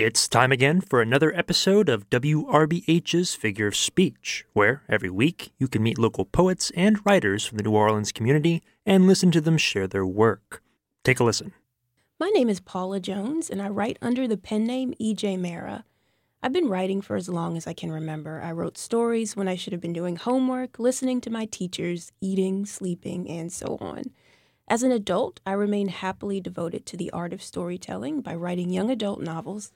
It's time again for another episode of WRBH's Figure of Speech, where every week you can meet local poets and writers from the New Orleans community and listen to them share their work. Take a listen. My name is Paula Jones, and I write under the pen name E.J. Mara. I've been writing for as long as I can remember. I wrote stories when I should have been doing homework, listening to my teachers, eating, sleeping, and so on. As an adult, I remain happily devoted to the art of storytelling by writing young adult novels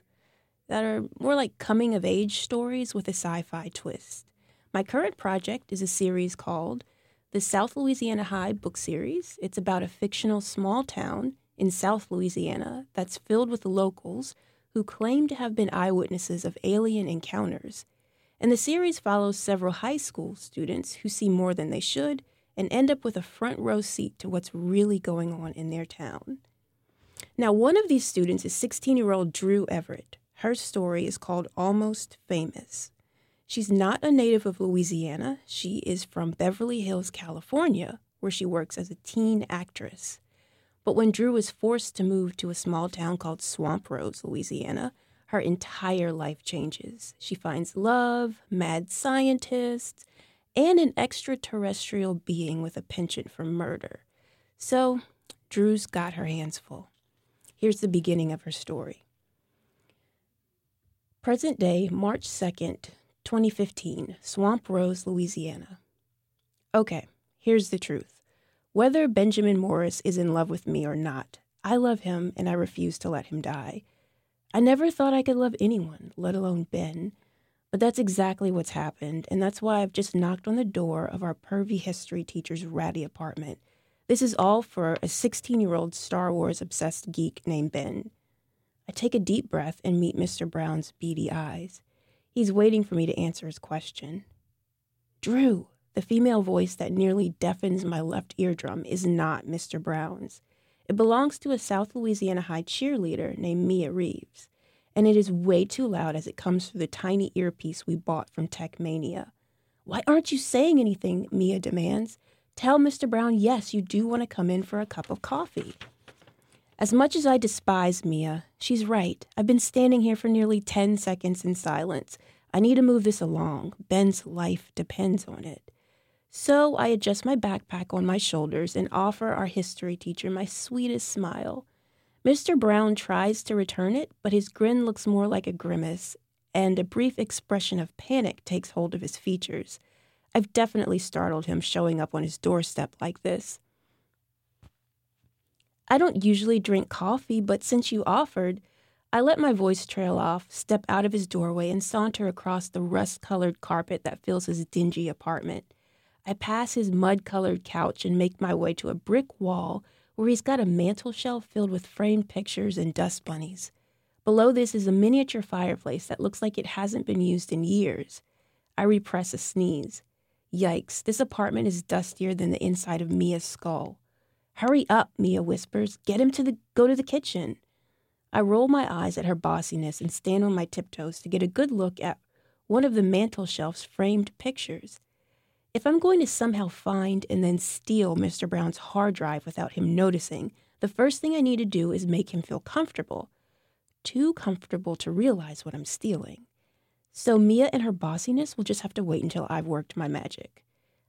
that are more like coming of age stories with a sci fi twist. My current project is a series called the South Louisiana High book series. It's about a fictional small town in South Louisiana that's filled with locals who claim to have been eyewitnesses of alien encounters. And the series follows several high school students who see more than they should and end up with a front row seat to what's really going on in their town. Now, one of these students is 16 year old Drew Everett. Her story is called Almost Famous. She's not a native of Louisiana. She is from Beverly Hills, California, where she works as a teen actress. But when Drew was forced to move to a small town called Swamp Rose, Louisiana, her entire life changes. She finds love, mad scientists, and an extraterrestrial being with a penchant for murder. So, Drew's got her hands full. Here's the beginning of her story. Present day, March 2nd, 2015, Swamp Rose, Louisiana. Okay, here's the truth. Whether Benjamin Morris is in love with me or not, I love him and I refuse to let him die. I never thought I could love anyone, let alone Ben. But that's exactly what's happened, and that's why I've just knocked on the door of our pervy history teacher's ratty apartment. This is all for a 16 year old Star Wars obsessed geek named Ben. I take a deep breath and meet Mr. Brown's beady eyes. He's waiting for me to answer his question. Drew, the female voice that nearly deafens my left eardrum, is not Mr. Brown's. It belongs to a South Louisiana High cheerleader named Mia Reeves, and it is way too loud as it comes through the tiny earpiece we bought from Tech Mania. Why aren't you saying anything? Mia demands. Tell Mr. Brown yes, you do want to come in for a cup of coffee. As much as I despise Mia, she's right. I've been standing here for nearly 10 seconds in silence. I need to move this along. Ben's life depends on it. So I adjust my backpack on my shoulders and offer our history teacher my sweetest smile. Mr. Brown tries to return it, but his grin looks more like a grimace, and a brief expression of panic takes hold of his features. I've definitely startled him showing up on his doorstep like this. I don't usually drink coffee, but since you offered, I let my voice trail off, step out of his doorway, and saunter across the rust colored carpet that fills his dingy apartment. I pass his mud colored couch and make my way to a brick wall where he's got a mantel shelf filled with framed pictures and dust bunnies. Below this is a miniature fireplace that looks like it hasn't been used in years. I repress a sneeze. Yikes, this apartment is dustier than the inside of Mia's skull. Hurry up, Mia whispers. Get him to the go to the kitchen. I roll my eyes at her bossiness and stand on my tiptoes to get a good look at one of the mantel shelf's framed pictures. If I'm going to somehow find and then steal Mr. Brown's hard drive without him noticing, the first thing I need to do is make him feel comfortable. Too comfortable to realize what I'm stealing. So Mia and her bossiness will just have to wait until I've worked my magic.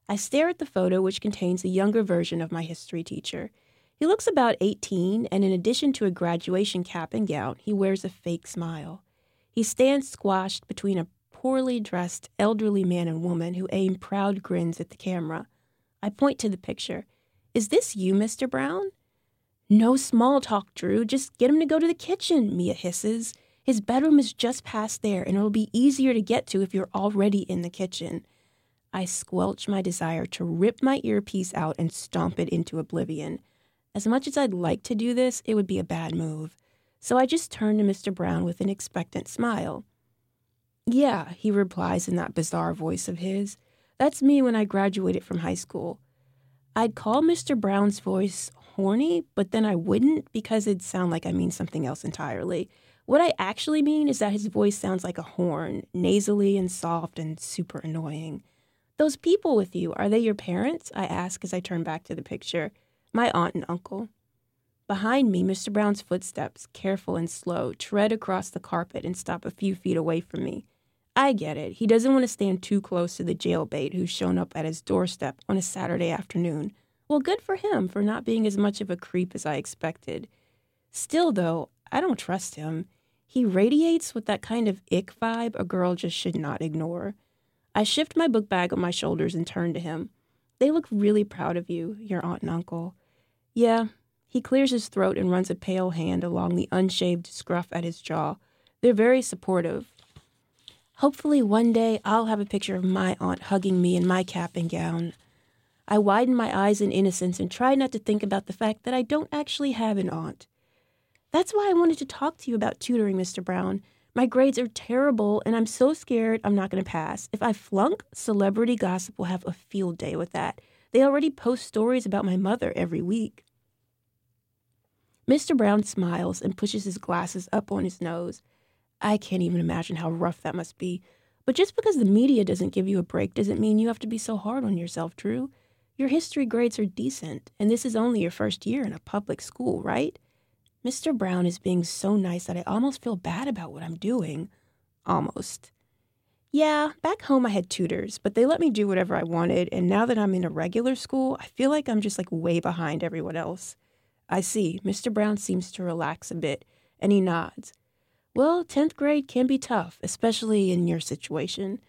I stare at the photo, which contains a younger version of my history teacher. He looks about 18, and in addition to a graduation cap and gown, he wears a fake smile. He stands squashed between a poorly dressed elderly man and woman who aim proud grins at the camera. I point to the picture. Is this you, Mr. Brown? No small talk, Drew. Just get him to go to the kitchen, Mia hisses. His bedroom is just past there, and it'll be easier to get to if you're already in the kitchen. I squelch my desire to rip my earpiece out and stomp it into oblivion. As much as I'd like to do this, it would be a bad move. So I just turn to Mr. Brown with an expectant smile. Yeah, he replies in that bizarre voice of his. That's me when I graduated from high school. I'd call Mr. Brown's voice horny, but then I wouldn't because it'd sound like I mean something else entirely. What I actually mean is that his voice sounds like a horn, nasally and soft and super annoying. Those people with you, are they your parents? I ask as I turn back to the picture. My aunt and uncle. Behind me, Mr. Brown's footsteps, careful and slow, tread across the carpet and stop a few feet away from me. I get it. He doesn't want to stand too close to the jailbait who's shown up at his doorstep on a Saturday afternoon. Well, good for him for not being as much of a creep as I expected. Still, though, I don't trust him. He radiates with that kind of ick vibe a girl just should not ignore. I shift my book bag on my shoulders and turn to him. They look really proud of you, your aunt and uncle. Yeah, he clears his throat and runs a pale hand along the unshaved scruff at his jaw. They're very supportive. Hopefully, one day I'll have a picture of my aunt hugging me in my cap and gown. I widen my eyes in innocence and try not to think about the fact that I don't actually have an aunt. That's why I wanted to talk to you about tutoring, Mr. Brown. My grades are terrible, and I'm so scared I'm not going to pass. If I flunk, celebrity gossip will have a field day with that. They already post stories about my mother every week. Mr. Brown smiles and pushes his glasses up on his nose. I can't even imagine how rough that must be. But just because the media doesn't give you a break doesn't mean you have to be so hard on yourself, Drew. Your history grades are decent, and this is only your first year in a public school, right? Mr. Brown is being so nice that I almost feel bad about what I'm doing. Almost. Yeah, back home I had tutors, but they let me do whatever I wanted, and now that I'm in a regular school, I feel like I'm just like way behind everyone else. I see. Mr. Brown seems to relax a bit, and he nods. Well, 10th grade can be tough, especially in your situation.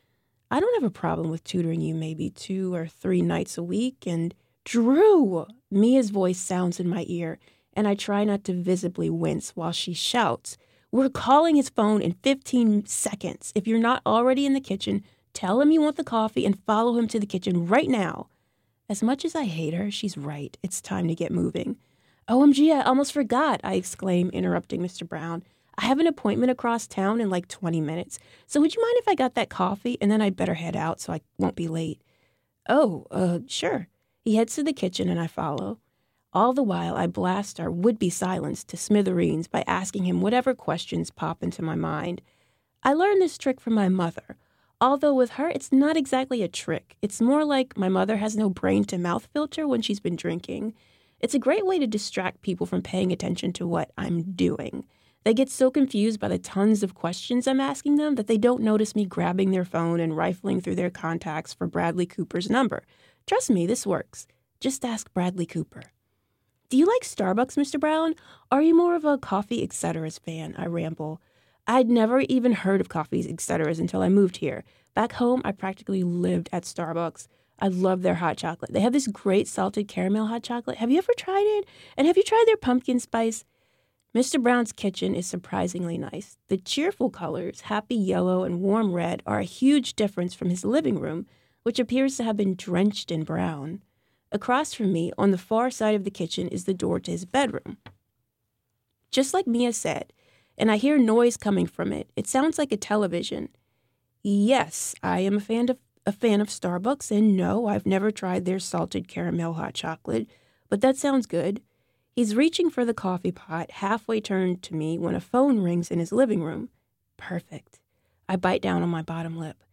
I don't have a problem with tutoring you maybe two or three nights a week, and Drew! Mia's voice sounds in my ear, and I try not to visibly wince while she shouts, We're calling his phone in 15 seconds. If you're not already in the kitchen, tell him you want the coffee and follow him to the kitchen right now. As much as I hate her, she's right. It's time to get moving. OMG, I almost forgot, I exclaim, interrupting Mr. Brown. I have an appointment across town in like 20 minutes. So would you mind if I got that coffee and then I'd better head out so I won't be late? Oh, uh, sure. He heads to the kitchen and I follow. All the while, I blast our would be silence to smithereens by asking him whatever questions pop into my mind. I learned this trick from my mother, although with her, it's not exactly a trick. It's more like my mother has no brain to mouth filter when she's been drinking. It's a great way to distract people from paying attention to what I'm doing. They get so confused by the tons of questions I'm asking them that they don't notice me grabbing their phone and rifling through their contacts for Bradley Cooper's number. Trust me, this works. Just ask Bradley Cooper. Do you like Starbucks, Mr. Brown? Are you more of a coffee etc. fan? I ramble. I'd never even heard of coffees etc. until I moved here. Back home, I practically lived at Starbucks. I love their hot chocolate. They have this great salted caramel hot chocolate. Have you ever tried it? And have you tried their pumpkin spice? Mr. Brown's kitchen is surprisingly nice. The cheerful colors, happy yellow and warm red, are a huge difference from his living room, which appears to have been drenched in brown. Across from me, on the far side of the kitchen, is the door to his bedroom. Just like Mia said, and I hear noise coming from it. It sounds like a television. Yes, I am a fan of a fan of Starbucks, and no, I've never tried their salted caramel hot chocolate, but that sounds good. He's reaching for the coffee pot, halfway turned to me when a phone rings in his living room. Perfect. I bite down on my bottom lip.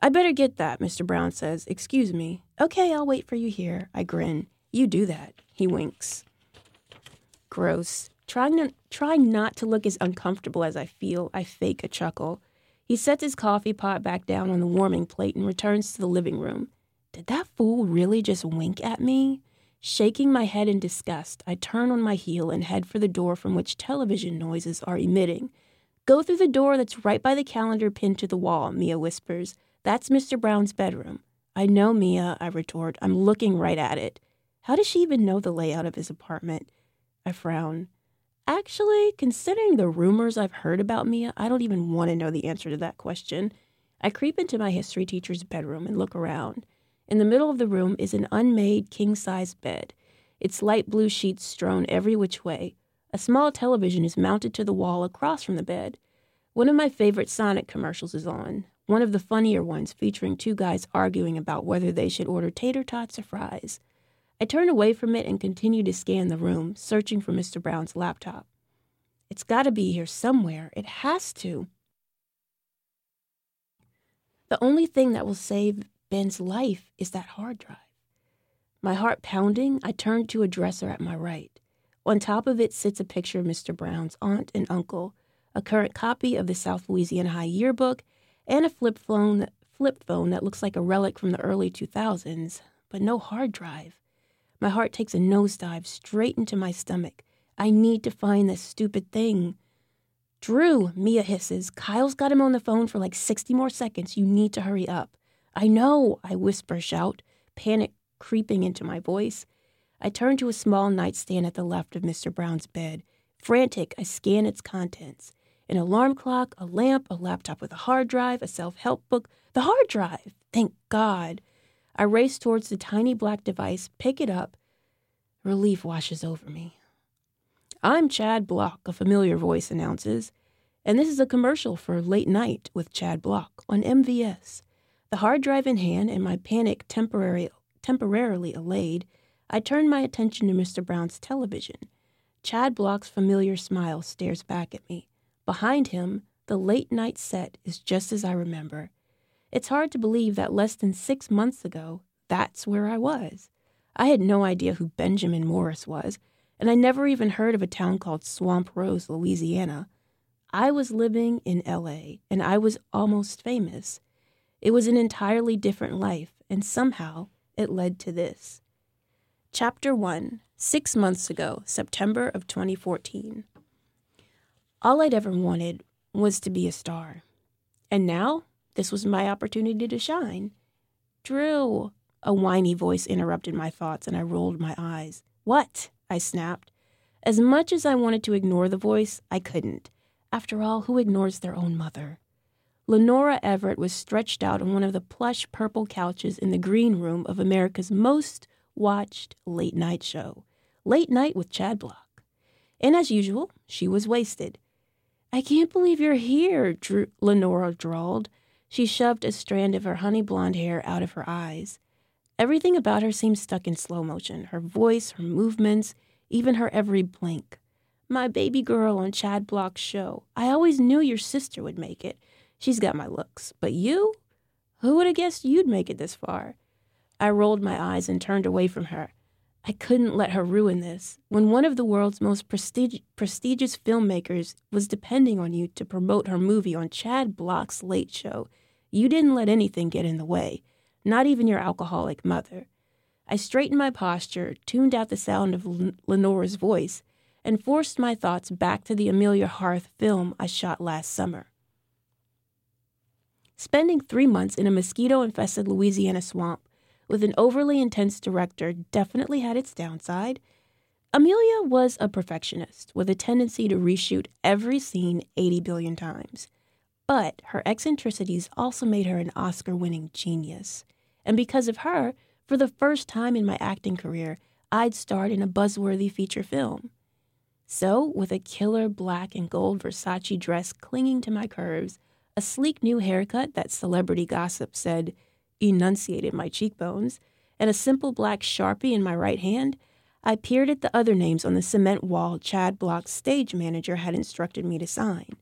I better get that, Mr. Brown says. Excuse me. Okay, I'll wait for you here. I grin. You do that. He winks. Gross. Trying, to, trying not to look as uncomfortable as I feel, I fake a chuckle. He sets his coffee pot back down on the warming plate and returns to the living room. Did that fool really just wink at me? Shaking my head in disgust, I turn on my heel and head for the door from which television noises are emitting. Go through the door that's right by the calendar pinned to the wall, Mia whispers. That's Mr. Brown's bedroom. I know, Mia, I retort. I'm looking right at it. How does she even know the layout of his apartment? I frown. Actually, considering the rumors I've heard about Mia, I don't even want to know the answer to that question. I creep into my history teacher's bedroom and look around. In the middle of the room is an unmade king size bed, its light blue sheets strewn every which way. A small television is mounted to the wall across from the bed. One of my favorite Sonic commercials is on, one of the funnier ones featuring two guys arguing about whether they should order tater tots or fries. I turn away from it and continue to scan the room, searching for Mr. Brown's laptop. It's got to be here somewhere. It has to. The only thing that will save Ben's life is that hard drive. My heart pounding, I turn to a dresser at my right. On top of it sits a picture of Mr. Brown's aunt and uncle, a current copy of the South Louisiana High yearbook, and a flip phone, flip phone that looks like a relic from the early 2000s, but no hard drive. My heart takes a nosedive straight into my stomach. I need to find this stupid thing. Drew, Mia hisses. Kyle's got him on the phone for like 60 more seconds. You need to hurry up. I know, I whisper, shout, panic creeping into my voice. I turn to a small nightstand at the left of Mr. Brown's bed. Frantic, I scan its contents an alarm clock, a lamp, a laptop with a hard drive, a self help book. The hard drive! Thank God. I race towards the tiny black device, pick it up. Relief washes over me. I'm Chad Block, a familiar voice announces, and this is a commercial for Late Night with Chad Block on MVS. The hard drive in hand and my panic temporary, temporarily allayed, I turn my attention to Mr. Brown's television. Chad Block's familiar smile stares back at me. Behind him, the late night set is just as I remember. It's hard to believe that less than six months ago, that's where I was. I had no idea who Benjamin Morris was, and I never even heard of a town called Swamp Rose, Louisiana. I was living in LA, and I was almost famous. It was an entirely different life, and somehow it led to this. Chapter 1 Six months ago, September of 2014. All I'd ever wanted was to be a star. And now, this was my opportunity to shine. Drew, a whiny voice interrupted my thoughts, and I rolled my eyes. What? I snapped. As much as I wanted to ignore the voice, I couldn't. After all, who ignores their own mother? Lenora Everett was stretched out on one of the plush purple couches in the green room of America's most watched late night show, Late Night with Chad Block. And as usual, she was wasted. I can't believe you're here, Drew- Lenora drawled. She shoved a strand of her honey blonde hair out of her eyes. Everything about her seemed stuck in slow motion her voice, her movements, even her every blink. My baby girl on Chad Block's show. I always knew your sister would make it. She's got my looks. But you? Who would have guessed you'd make it this far? I rolled my eyes and turned away from her. I couldn't let her ruin this. When one of the world's most prestig- prestigious filmmakers was depending on you to promote her movie on Chad Block's Late Show, you didn't let anything get in the way, not even your alcoholic mother. I straightened my posture, tuned out the sound of L- Lenora's voice, and forced my thoughts back to the Amelia Hearth film I shot last summer. Spending three months in a mosquito infested Louisiana swamp with an overly intense director definitely had its downside. Amelia was a perfectionist with a tendency to reshoot every scene 80 billion times. But her eccentricities also made her an Oscar winning genius. And because of her, for the first time in my acting career, I'd starred in a buzzworthy feature film. So, with a killer black and gold Versace dress clinging to my curves, a sleek new haircut that celebrity gossip said enunciated my cheekbones, and a simple black sharpie in my right hand, I peered at the other names on the cement wall Chad Block's stage manager had instructed me to sign.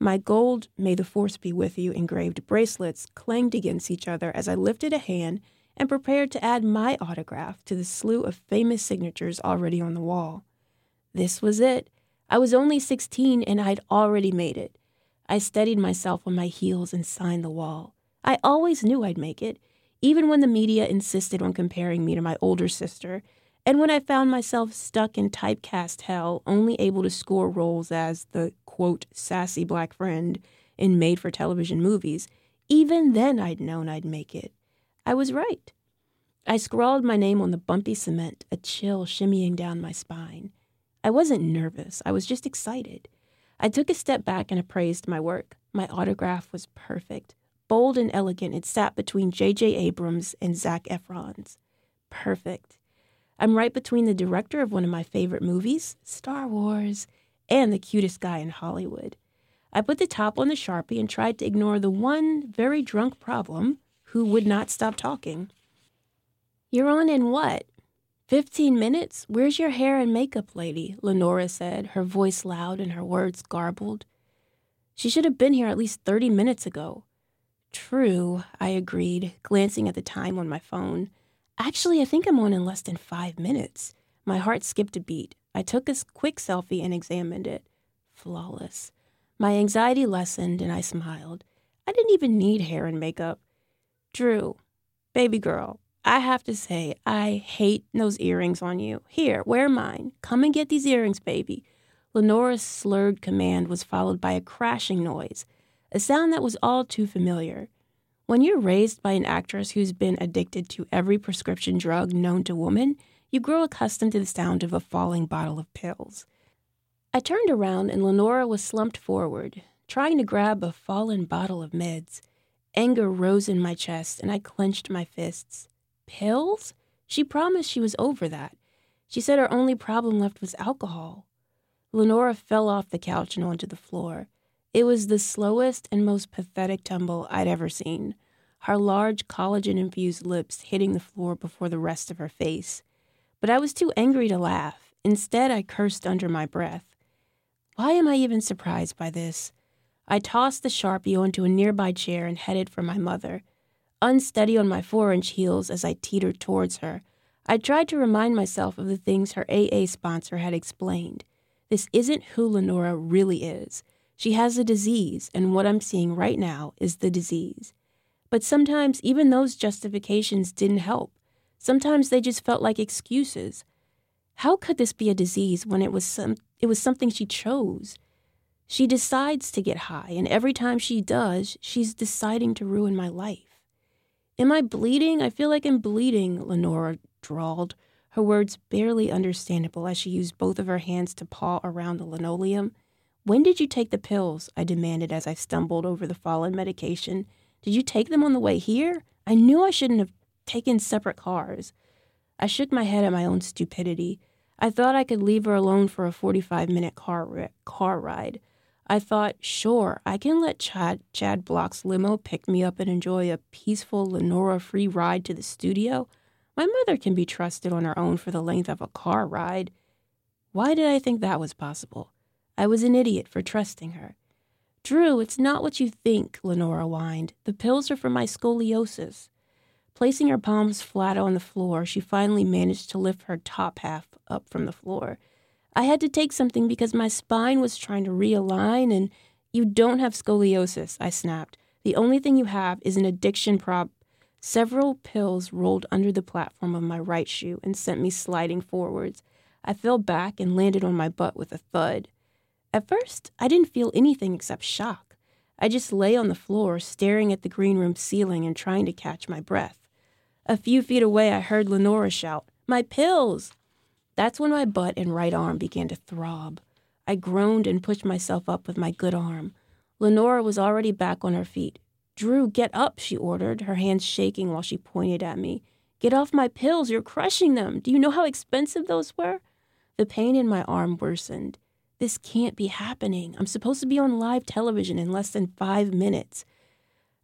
My gold May the Force be with you engraved bracelets clanged against each other as I lifted a hand and prepared to add my autograph to the slew of famous signatures already on the wall. This was it. I was only 16 and I'd already made it. I steadied myself on my heels and signed the wall. I always knew I'd make it, even when the media insisted on comparing me to my older sister, and when I found myself stuck in typecast hell, only able to score roles as the quote, sassy black friend in made for television movies. Even then, I'd known I'd make it. I was right. I scrawled my name on the bumpy cement, a chill shimmying down my spine. I wasn't nervous, I was just excited. I took a step back and appraised my work. My autograph was perfect. Bold and elegant, it sat between J.J. Abrams and Zac Efron's. Perfect. I'm right between the director of one of my favorite movies, Star Wars, and the cutest guy in Hollywood. I put the top on the Sharpie and tried to ignore the one very drunk problem who would not stop talking. You're on in what? Fifteen minutes? Where's your hair and makeup lady? Lenora said, her voice loud and her words garbled. She should have been here at least 30 minutes ago. True, I agreed, glancing at the time on my phone. Actually, I think I'm on in less than five minutes. My heart skipped a beat. I took a quick selfie and examined it. Flawless. My anxiety lessened and I smiled. I didn't even need hair and makeup. Drew, baby girl, I have to say, I hate those earrings on you. Here, wear mine. Come and get these earrings, baby. Lenora's slurred command was followed by a crashing noise, a sound that was all too familiar. When you're raised by an actress who's been addicted to every prescription drug known to woman, you grow accustomed to the sound of a falling bottle of pills. I turned around and Lenora was slumped forward, trying to grab a fallen bottle of meds. Anger rose in my chest and I clenched my fists. Pills? She promised she was over that. She said her only problem left was alcohol. Lenora fell off the couch and onto the floor. It was the slowest and most pathetic tumble I'd ever seen, her large collagen infused lips hitting the floor before the rest of her face. But I was too angry to laugh. Instead, I cursed under my breath. Why am I even surprised by this? I tossed the Sharpie onto a nearby chair and headed for my mother. Unsteady on my four inch heels as I teetered towards her, I tried to remind myself of the things her AA sponsor had explained. This isn't who Lenora really is. She has a disease, and what I'm seeing right now is the disease. But sometimes even those justifications didn't help. Sometimes they just felt like excuses. How could this be a disease when it was some it was something she chose? She decides to get high, and every time she does, she's deciding to ruin my life. Am I bleeding? I feel like I'm bleeding, Lenora drawled her words barely understandable as she used both of her hands to paw around the linoleum. When did you take the pills? I demanded as I stumbled over the fallen medication. Did you take them on the way here? I knew I shouldn't have taken separate cars. I shook my head at my own stupidity. I thought I could leave her alone for a 45 minute car, ri- car ride. I thought, sure, I can let Chad, Chad Block's limo pick me up and enjoy a peaceful Lenora free ride to the studio. My mother can be trusted on her own for the length of a car ride. Why did I think that was possible? I was an idiot for trusting her. Drew, it's not what you think, Lenora whined. The pills are for my scoliosis. Placing her palms flat on the floor, she finally managed to lift her top half up from the floor. I had to take something because my spine was trying to realign, and you don't have scoliosis, I snapped. The only thing you have is an addiction prob Several pills rolled under the platform of my right shoe and sent me sliding forwards. I fell back and landed on my butt with a thud. At first, I didn't feel anything except shock. I just lay on the floor, staring at the green room ceiling and trying to catch my breath. A few feet away, I heard Lenora shout, My pills! That's when my butt and right arm began to throb. I groaned and pushed myself up with my good arm. Lenora was already back on her feet. Drew, get up, she ordered, her hands shaking while she pointed at me. Get off my pills, you're crushing them. Do you know how expensive those were? The pain in my arm worsened. This can't be happening. I'm supposed to be on live television in less than five minutes.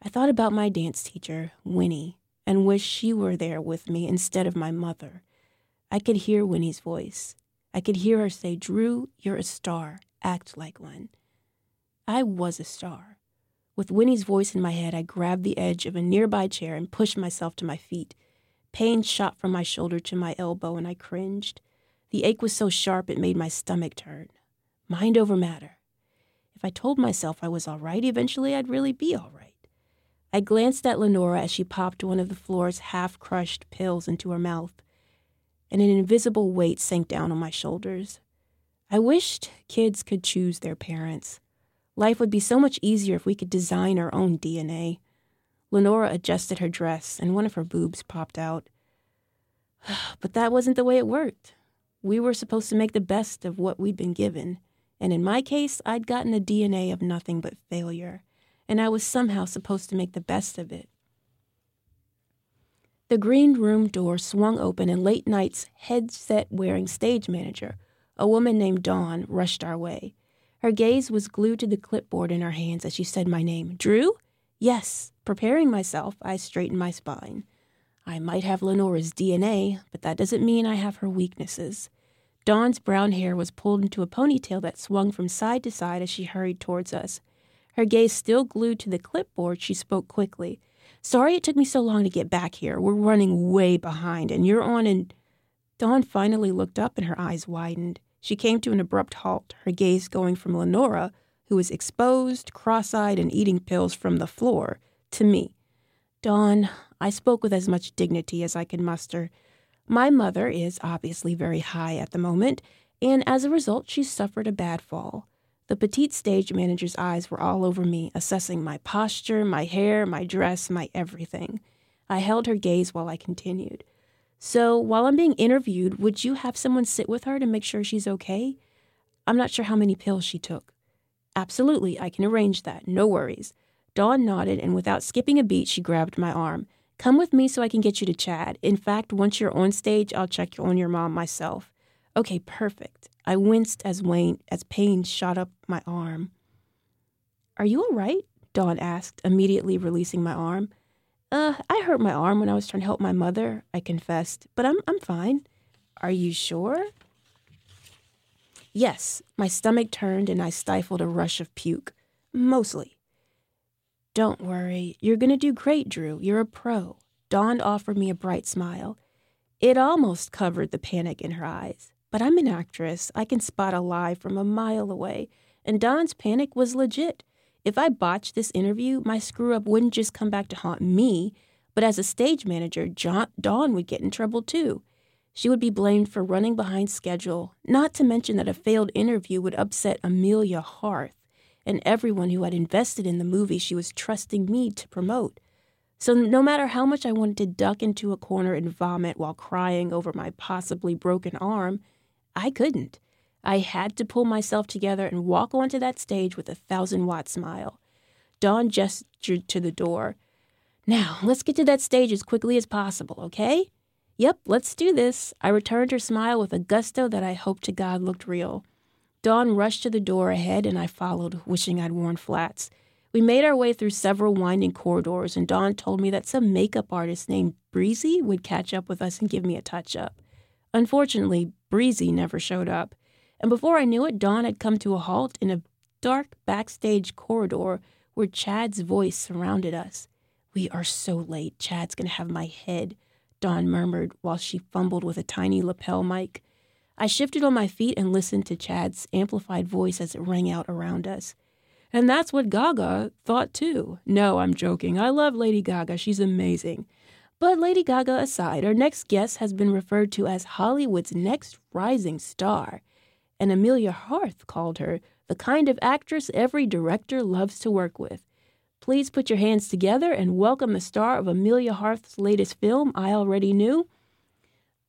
I thought about my dance teacher, Winnie, and wished she were there with me instead of my mother. I could hear Winnie's voice. I could hear her say, Drew, you're a star. Act like one. I was a star. With Winnie's voice in my head, I grabbed the edge of a nearby chair and pushed myself to my feet. Pain shot from my shoulder to my elbow, and I cringed. The ache was so sharp it made my stomach turn. Mind over matter. If I told myself I was all right, eventually I'd really be all right. I glanced at Lenora as she popped one of the floor's half crushed pills into her mouth, and an invisible weight sank down on my shoulders. I wished kids could choose their parents. Life would be so much easier if we could design our own DNA. Lenora adjusted her dress, and one of her boobs popped out. But that wasn't the way it worked. We were supposed to make the best of what we'd been given, and in my case, I'd gotten a DNA of nothing but failure, and I was somehow supposed to make the best of it. The green room door swung open, and late night's headset wearing stage manager, a woman named Dawn, rushed our way. Her gaze was glued to the clipboard in her hands as she said my name. Drew? Yes. Preparing myself, I straightened my spine. I might have Lenora's DNA, but that doesn't mean I have her weaknesses. Dawn's brown hair was pulled into a ponytail that swung from side to side as she hurried towards us. Her gaze still glued to the clipboard, she spoke quickly. Sorry it took me so long to get back here. We're running way behind, and you're on and. Dawn finally looked up and her eyes widened. She came to an abrupt halt, her gaze going from Lenora, who was exposed, cross eyed, and eating pills from the floor, to me. Dawn, I spoke with as much dignity as I could muster. My mother is obviously very high at the moment, and as a result, she suffered a bad fall. The petite stage manager's eyes were all over me, assessing my posture, my hair, my dress, my everything. I held her gaze while I continued. So, while I'm being interviewed, would you have someone sit with her to make sure she's okay? I'm not sure how many pills she took. Absolutely, I can arrange that. No worries. Dawn nodded, and without skipping a beat, she grabbed my arm. Come with me so I can get you to Chad. In fact, once you're on stage, I'll check you on your mom myself. Okay, perfect. I winced as Wayne as pain shot up my arm. Are you all right? Dawn asked, immediately releasing my arm. Uh, I hurt my arm when I was trying to help my mother, I confessed, but I'm I'm fine. Are you sure? Yes, my stomach turned and I stifled a rush of puke. Mostly. Don't worry, you're gonna do great, Drew. You're a pro. Dawn offered me a bright smile. It almost covered the panic in her eyes. But I'm an actress. I can spot a lie from a mile away. And Dawn's panic was legit. If I botched this interview, my screw up wouldn't just come back to haunt me, but as a stage manager, John, Dawn would get in trouble too. She would be blamed for running behind schedule, not to mention that a failed interview would upset Amelia Hearth and everyone who had invested in the movie she was trusting me to promote. So, no matter how much I wanted to duck into a corner and vomit while crying over my possibly broken arm, I couldn't. I had to pull myself together and walk onto that stage with a thousand watt smile. Dawn gestured to the door. Now, let's get to that stage as quickly as possible, okay? Yep, let's do this. I returned her smile with a gusto that I hoped to God looked real. Dawn rushed to the door ahead, and I followed, wishing I'd worn flats. We made our way through several winding corridors, and Dawn told me that some makeup artist named Breezy would catch up with us and give me a touch up. Unfortunately, Breezy never showed up, and before I knew it, Dawn had come to a halt in a dark backstage corridor where Chad's voice surrounded us. We are so late. Chad's going to have my head, Dawn murmured while she fumbled with a tiny lapel mic. I shifted on my feet and listened to Chad's amplified voice as it rang out around us. And that's what Gaga thought too. No, I'm joking. I love Lady Gaga. She's amazing. But Lady Gaga aside, our next guest has been referred to as Hollywood's next rising star, and Amelia Hearth called her the kind of actress every director loves to work with. Please put your hands together and welcome the star of Amelia Hearth's latest film, I Already Knew.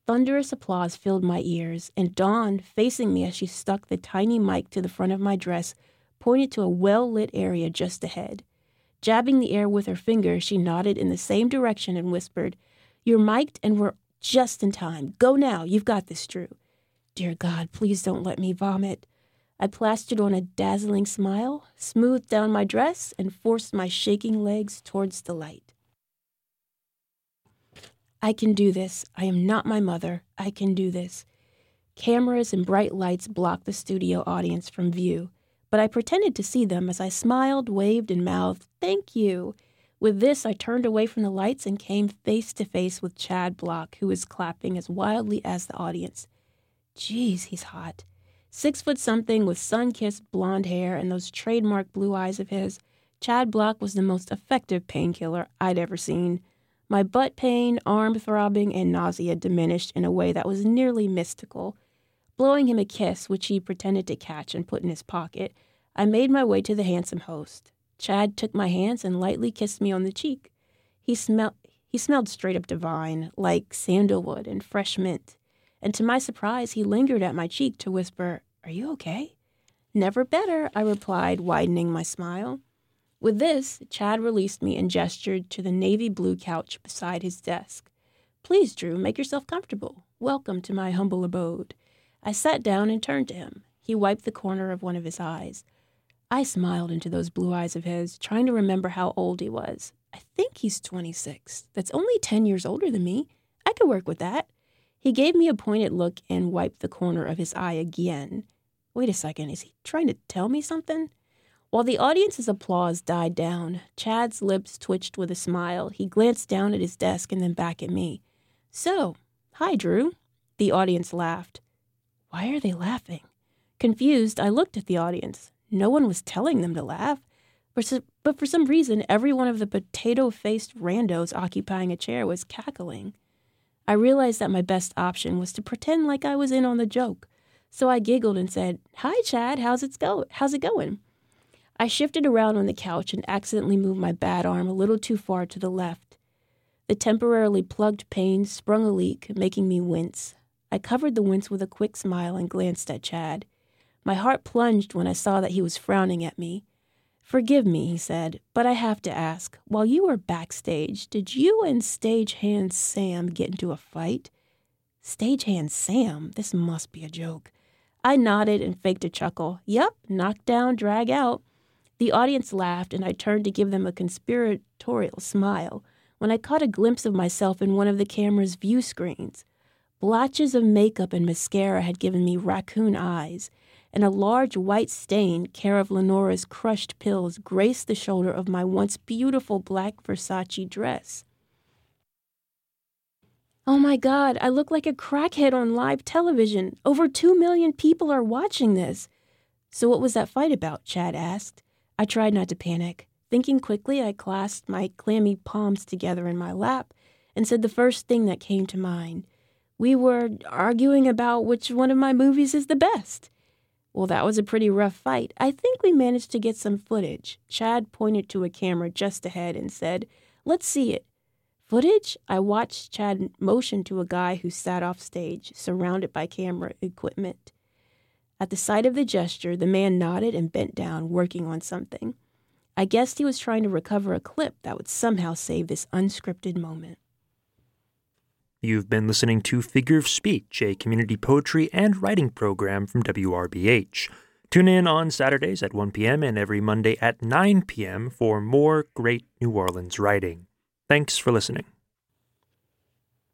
Thunderous applause filled my ears, and Dawn, facing me as she stuck the tiny mic to the front of my dress, pointed to a well lit area just ahead. Jabbing the air with her finger, she nodded in the same direction and whispered, You're mic'd and we're just in time. Go now. You've got this, Drew. Dear God, please don't let me vomit. I plastered on a dazzling smile, smoothed down my dress, and forced my shaking legs towards the light. I can do this. I am not my mother. I can do this. Cameras and bright lights blocked the studio audience from view but I pretended to see them as I smiled, waved, and mouthed, Thank you. With this, I turned away from the lights and came face to face with Chad Block, who was clapping as wildly as the audience. Geez, he's hot. Six foot something with sun kissed blonde hair and those trademark blue eyes of his, Chad Block was the most effective painkiller I'd ever seen. My butt pain, arm throbbing, and nausea diminished in a way that was nearly mystical. Blowing him a kiss, which he pretended to catch and put in his pocket, I made my way to the handsome host. Chad took my hands and lightly kissed me on the cheek. He smelled he smelled straight up divine, like sandalwood and fresh mint. And to my surprise, he lingered at my cheek to whisper, Are you okay? Never better, I replied, widening my smile. With this, Chad released me and gestured to the navy blue couch beside his desk. Please, Drew, make yourself comfortable. Welcome to my humble abode. I sat down and turned to him. He wiped the corner of one of his eyes. I smiled into those blue eyes of his, trying to remember how old he was. I think he's 26. That's only 10 years older than me. I could work with that. He gave me a pointed look and wiped the corner of his eye again. Wait a second, is he trying to tell me something? While the audience's applause died down, Chad's lips twitched with a smile. He glanced down at his desk and then back at me. So, hi, Drew. The audience laughed. Why are they laughing? Confused, I looked at the audience. No one was telling them to laugh. But for some reason, every one of the potato faced randos occupying a chair was cackling. I realized that my best option was to pretend like I was in on the joke. So I giggled and said, Hi, Chad, how's it, go- how's it going? I shifted around on the couch and accidentally moved my bad arm a little too far to the left. The temporarily plugged pain sprung a leak, making me wince. I covered the wince with a quick smile and glanced at Chad. My heart plunged when I saw that he was frowning at me. Forgive me, he said, but I have to ask. While you were backstage, did you and stagehand Sam get into a fight? Stagehand Sam? This must be a joke. I nodded and faked a chuckle. Yep, knock down, drag out. The audience laughed, and I turned to give them a conspiratorial smile when I caught a glimpse of myself in one of the camera's view screens. Blotches of makeup and mascara had given me raccoon eyes, and a large white stain, care of Lenora's crushed pills, graced the shoulder of my once beautiful black Versace dress. Oh my God, I look like a crackhead on live television. Over two million people are watching this. So, what was that fight about? Chad asked. I tried not to panic. Thinking quickly, I clasped my clammy palms together in my lap and said the first thing that came to mind. We were arguing about which one of my movies is the best. Well, that was a pretty rough fight. I think we managed to get some footage. Chad pointed to a camera just ahead and said, Let's see it. Footage? I watched Chad motion to a guy who sat off stage, surrounded by camera equipment. At the sight of the gesture, the man nodded and bent down, working on something. I guessed he was trying to recover a clip that would somehow save this unscripted moment. You've been listening to Figure of Speech, a community poetry and writing program from WRBH. Tune in on Saturdays at 1 p.m. and every Monday at 9 p.m. for more great New Orleans writing. Thanks for listening.